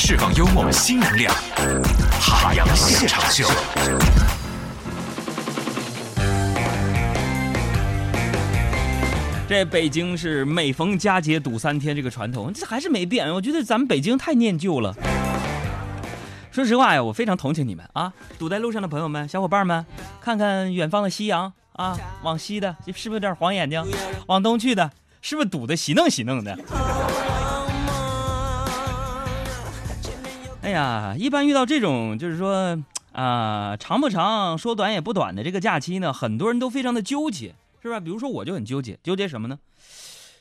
释放幽默新能量，海洋现场秀。这北京是每逢佳节堵三天，这个传统这还是没变。我觉得咱们北京太念旧了。说实话呀，我非常同情你们啊！堵在路上的朋友们、小伙伴们，看看远方的夕阳啊，往西的是不是有点黄眼睛？往东去的，是不是堵得稀弄稀弄的？哎呀，一般遇到这种就是说啊，长不长，说短也不短的这个假期呢，很多人都非常的纠结。是吧？比如说，我就很纠结，纠结什么呢？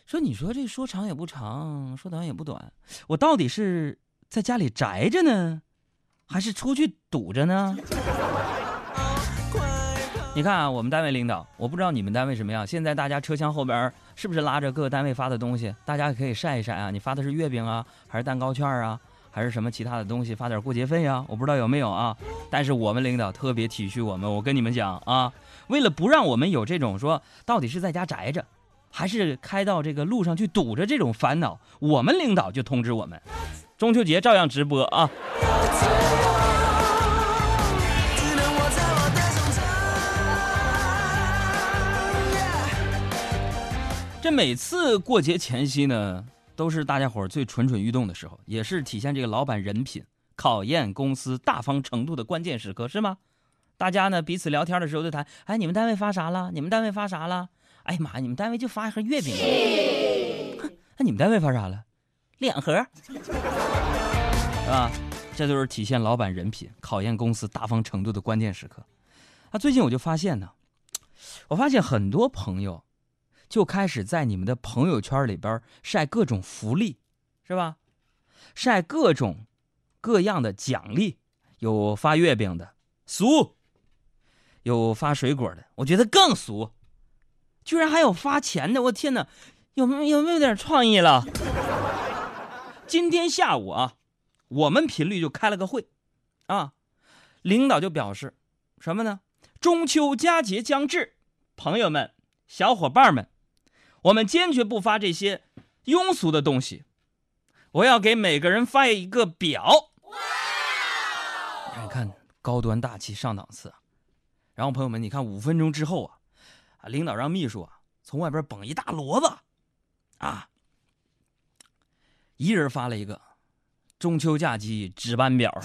说你说这说长也不长，说短也不短，我到底是在家里宅着呢，还是出去堵着呢？你看啊，我们单位领导，我不知道你们单位什么样。现在大家车厢后边是不是拉着各个单位发的东西？大家可以晒一晒啊。你发的是月饼啊，还是蛋糕券啊，还是什么其他的东西？发点过节费呀？我不知道有没有啊。但是我们领导特别体恤我们，我跟你们讲啊。为了不让我们有这种说到底是在家宅着，还是开到这个路上去堵着这种烦恼，我们领导就通知我们，中秋节照样直播啊。这每次过节前夕呢，都是大家伙最蠢蠢欲动的时候，也是体现这个老板人品、考验公司大方程度的关键时刻，是吗？大家呢彼此聊天的时候就谈，哎，你们单位发啥了？你们单位发啥了？哎呀妈呀，你们单位就发一盒月饼。那你们单位发啥了？两盒，是吧？这都是体现老板人品、考验公司大方程度的关键时刻。啊，最近我就发现呢，我发现很多朋友就开始在你们的朋友圈里边晒各种福利，是吧？晒各种各样的奖励，有发月饼的，俗。有发水果的，我觉得更俗，居然还有发钱的，我天哪，有没有有没有点创意了？今天下午啊，我们频率就开了个会，啊，领导就表示什么呢？中秋佳节将至，朋友们、小伙伴们，我们坚决不发这些庸俗的东西，我要给每个人发一个表。你看，高端大气上档次。然后朋友们，你看五分钟之后啊，啊，领导让秘书啊从外边捧一大摞子，啊，一人发了一个中秋假期值班表。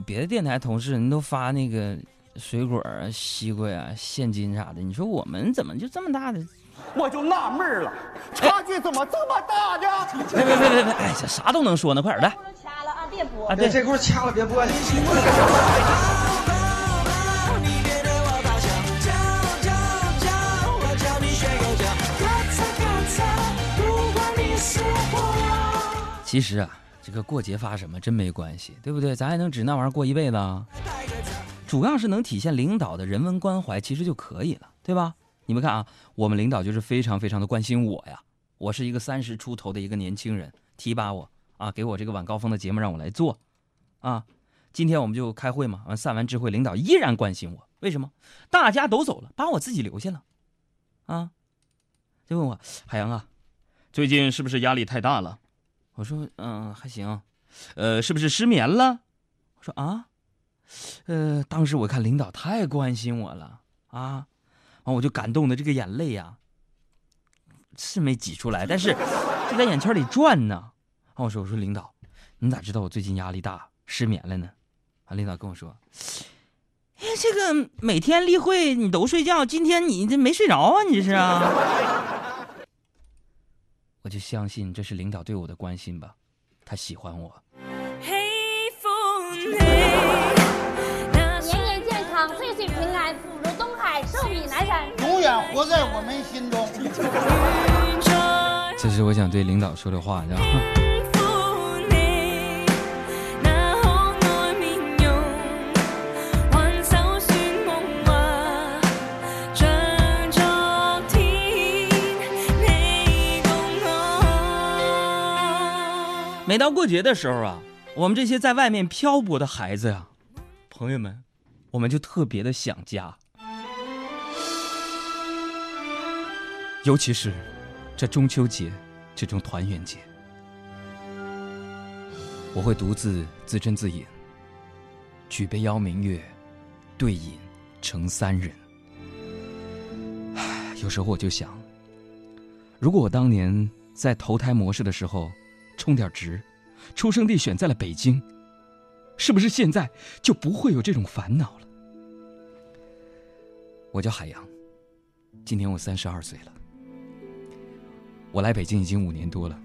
别的电台同事人都发那个水果啊、西瓜啊、现金啥的，你说我们怎么就这么大的？我就纳闷了，差距怎么这么大呢？别别别别别！哎，这啥都能说呢，快点来！掐了啊，别播啊！对，这块掐了，别播。其实啊，这个过节发什么真没关系，对不对？咱还能指那玩意儿过一辈子啊？主要是能体现领导的人文关怀，其实就可以了，对吧？你们看啊，我们领导就是非常非常的关心我呀。我是一个三十出头的一个年轻人，提拔我啊，给我这个晚高峰的节目让我来做，啊，今天我们就开会嘛，完散完智慧，领导依然关心我，为什么？大家都走了，把我自己留下了，啊，就问我海洋啊，最近是不是压力太大了？我说嗯还行，呃是不是失眠了？我说啊，呃当时我看领导太关心我了啊。完，我就感动的这个眼泪呀，是没挤出来，但是就在眼圈里转呢。我说：“我说领导，你咋知道我最近压力大、失眠了呢？”啊，领导跟我说：“哎，这个每天例会你都睡觉，今天你这没睡着啊？你这是啊？”我就相信这是领导对我的关心吧，他喜欢我。年年健康，岁岁平安，福如东海，寿比南山永远活在我们心中。这是我想对领导说的话，知道每到过节的时候啊，我们这些在外面漂泊的孩子呀，朋友们，我们就特别的想家。尤其是这中秋节这种团圆节，我会独自自斟自饮，举杯邀明月，对饮成三人。有时候我就想，如果我当年在投胎模式的时候充点值，出生地选在了北京，是不是现在就不会有这种烦恼了？我叫海洋，今年我三十二岁了。我来北京已经五年多了，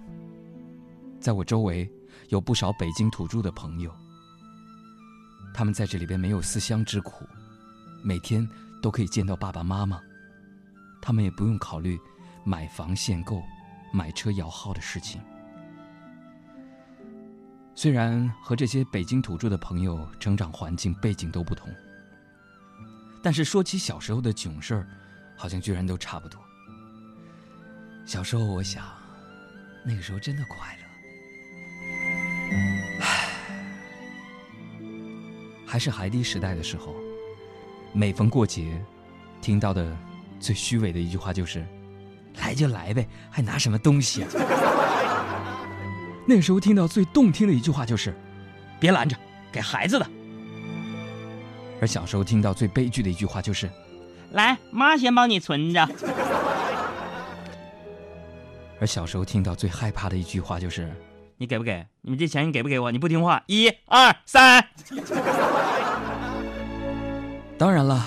在我周围有不少北京土著的朋友，他们在这里边没有思乡之苦，每天都可以见到爸爸妈妈，他们也不用考虑买房限购、买车摇号的事情。虽然和这些北京土著的朋友成长环境背景都不同，但是说起小时候的囧事儿，好像居然都差不多。小时候，我想，那个时候真的快乐。唉，还是孩提时代的时候，每逢过节，听到的最虚伪的一句话就是：“来就来呗，还拿什么东西啊？”那时候听到最动听的一句话就是：“别拦着，给孩子的。”而小时候听到最悲剧的一句话就是：“来，妈先帮你存着。”而小时候听到最害怕的一句话就是：“你给不给？你们这钱你给不给我？你不听话，一二三。”当然了，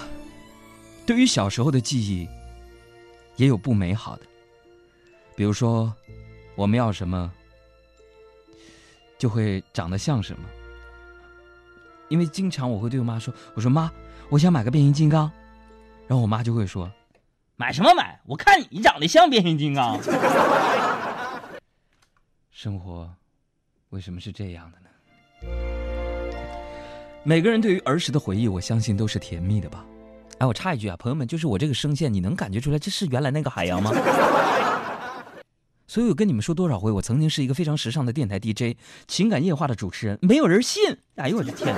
对于小时候的记忆，也有不美好的。比如说，我们要什么，就会长得像什么。因为经常我会对我妈说：“我说妈，我想买个变形金刚。”然后我妈就会说。买什么买？我看你长得像变形金刚。生活为什么是这样的呢？每个人对于儿时的回忆，我相信都是甜蜜的吧。哎，我插一句啊，朋友们，就是我这个声线，你能感觉出来这是原来那个海洋吗？所以我跟你们说多少回，我曾经是一个非常时尚的电台 DJ，情感夜话的主持人，没有人信。哎呦我的天！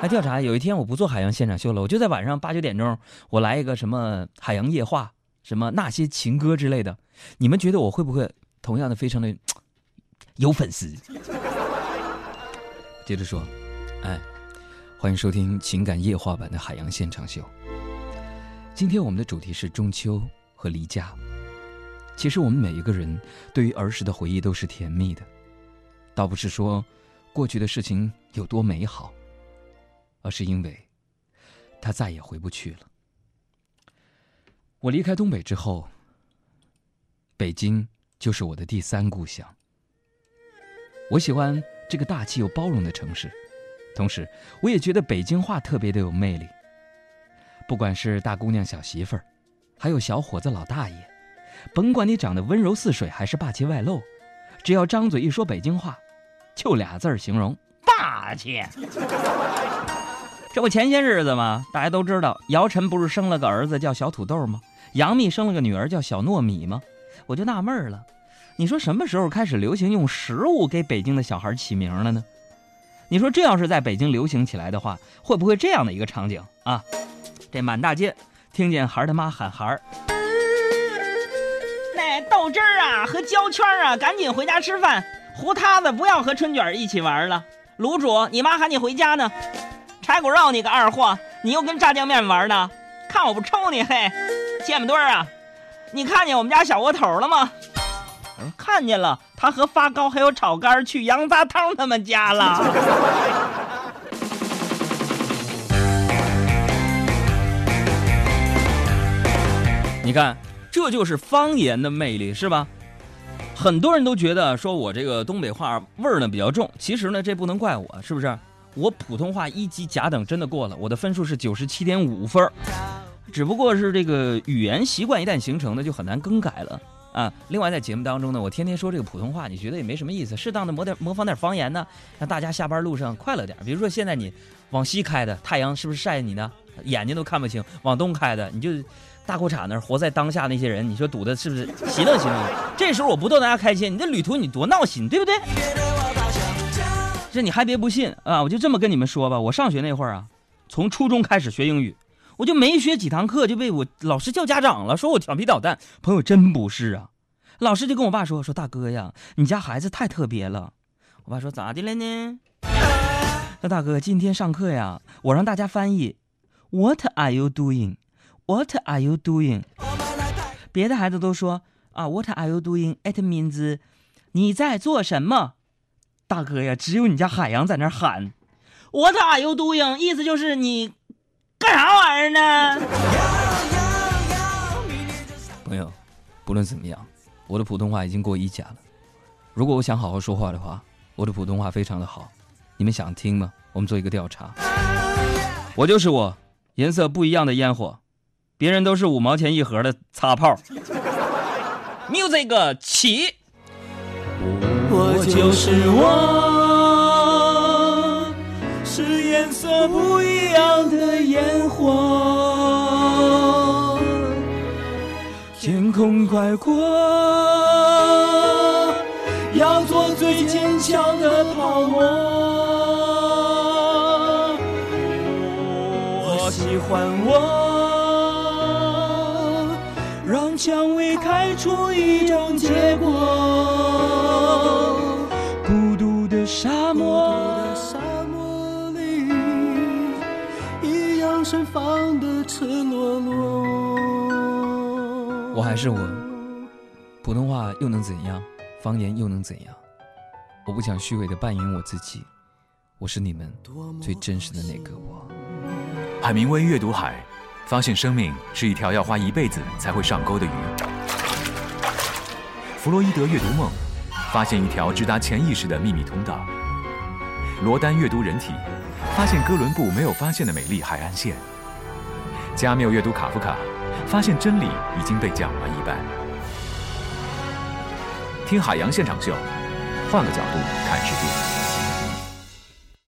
还调查，有一天我不做海洋现场秀了，我就在晚上八九点钟，我来一个什么海洋夜话，什么那些情歌之类的。你们觉得我会不会同样的非常的有粉丝？接着说，哎，欢迎收听情感夜话版的海洋现场秀。今天我们的主题是中秋和离家。其实我们每一个人对于儿时的回忆都是甜蜜的，倒不是说过去的事情有多美好。而是因为，他再也回不去了。我离开东北之后，北京就是我的第三故乡。我喜欢这个大气又包容的城市，同时我也觉得北京话特别的有魅力。不管是大姑娘、小媳妇儿，还有小伙子、老大爷，甭管你长得温柔似水还是霸气外露，只要张嘴一说北京话，就俩字儿形容：霸气。这不前些日子吗？大家都知道，姚晨不是生了个儿子叫小土豆吗？杨幂生了个女儿叫小糯米吗？我就纳闷了，你说什么时候开始流行用食物给北京的小孩起名了呢？你说这要是在北京流行起来的话，会不会这样的一个场景啊？这满大街听见孩儿他妈喊孩儿，豆汁儿啊和胶圈啊，赶紧回家吃饭。胡塌子不要和春卷一起玩了。卤煮，你妈喊你回家呢。柴骨肉，你个二货，你又跟炸酱面玩呢？看我不抽你！嘿，芥末墩儿啊，你看见我们家小窝头了吗？看见了，他和发糕还有炒肝去羊杂汤他们家了。你看，这就是方言的魅力，是吧？很多人都觉得说我这个东北话味儿呢比较重，其实呢这不能怪我，是不是？我普通话一级甲等真的过了，我的分数是九十七点五分只不过是这个语言习惯一旦形成呢，就很难更改了啊。另外在节目当中呢，我天天说这个普通话，你觉得也没什么意思，适当的模点模仿点方言呢，让大家下班路上快乐点。比如说现在你往西开的太阳是不是晒你呢？眼睛都看不清。往东开的你就大裤衩那儿活在当下那些人，你说堵的是不是喜乐喜乐？这时候我不逗大家开心，你这旅途你多闹心，对不对？这你还别不信啊！我就这么跟你们说吧，我上学那会儿啊，从初中开始学英语，我就没学几堂课就被我老师叫家长了，说我调皮捣蛋。朋友真不是啊，老师就跟我爸说说大哥呀，你家孩子太特别了。我爸说咋的了呢？那大哥，今天上课呀，我让大家翻译，What are you doing? What are you doing? 别的孩子都说啊，What are you doing? It means 你在做什么？大哥呀，只有你家海洋在那喊，What are you doing？意思就是你干啥玩意儿呢？朋友，不论怎么样，我的普通话已经过一甲了。如果我想好好说话的话，我的普通话非常的好。你们想听吗？我们做一个调查。我就是我，颜色不一样的烟火，别人都是五毛钱一盒的擦炮。Music 起。我就是我，是颜色不一样的烟火。天空快过，要做最坚强的泡沫。我喜欢我，让蔷薇开出一种结果。孤独的沙漠，沙漠里一样盛放的赤裸裸。我还是我，普通话又能怎样？方言又能怎样？我不想虚伪的扮演我自己，我是你们最真实的那个我。海明威阅读海，发现生命是一条要花一辈子才会上钩的鱼。弗洛伊德阅读梦，发现一条直达潜意识的秘密通道。罗丹阅读人体，发现哥伦布没有发现的美丽海岸线。加缪阅读卡夫卡，发现真理已经被讲完一半。听海洋现场秀，换个角度看世界。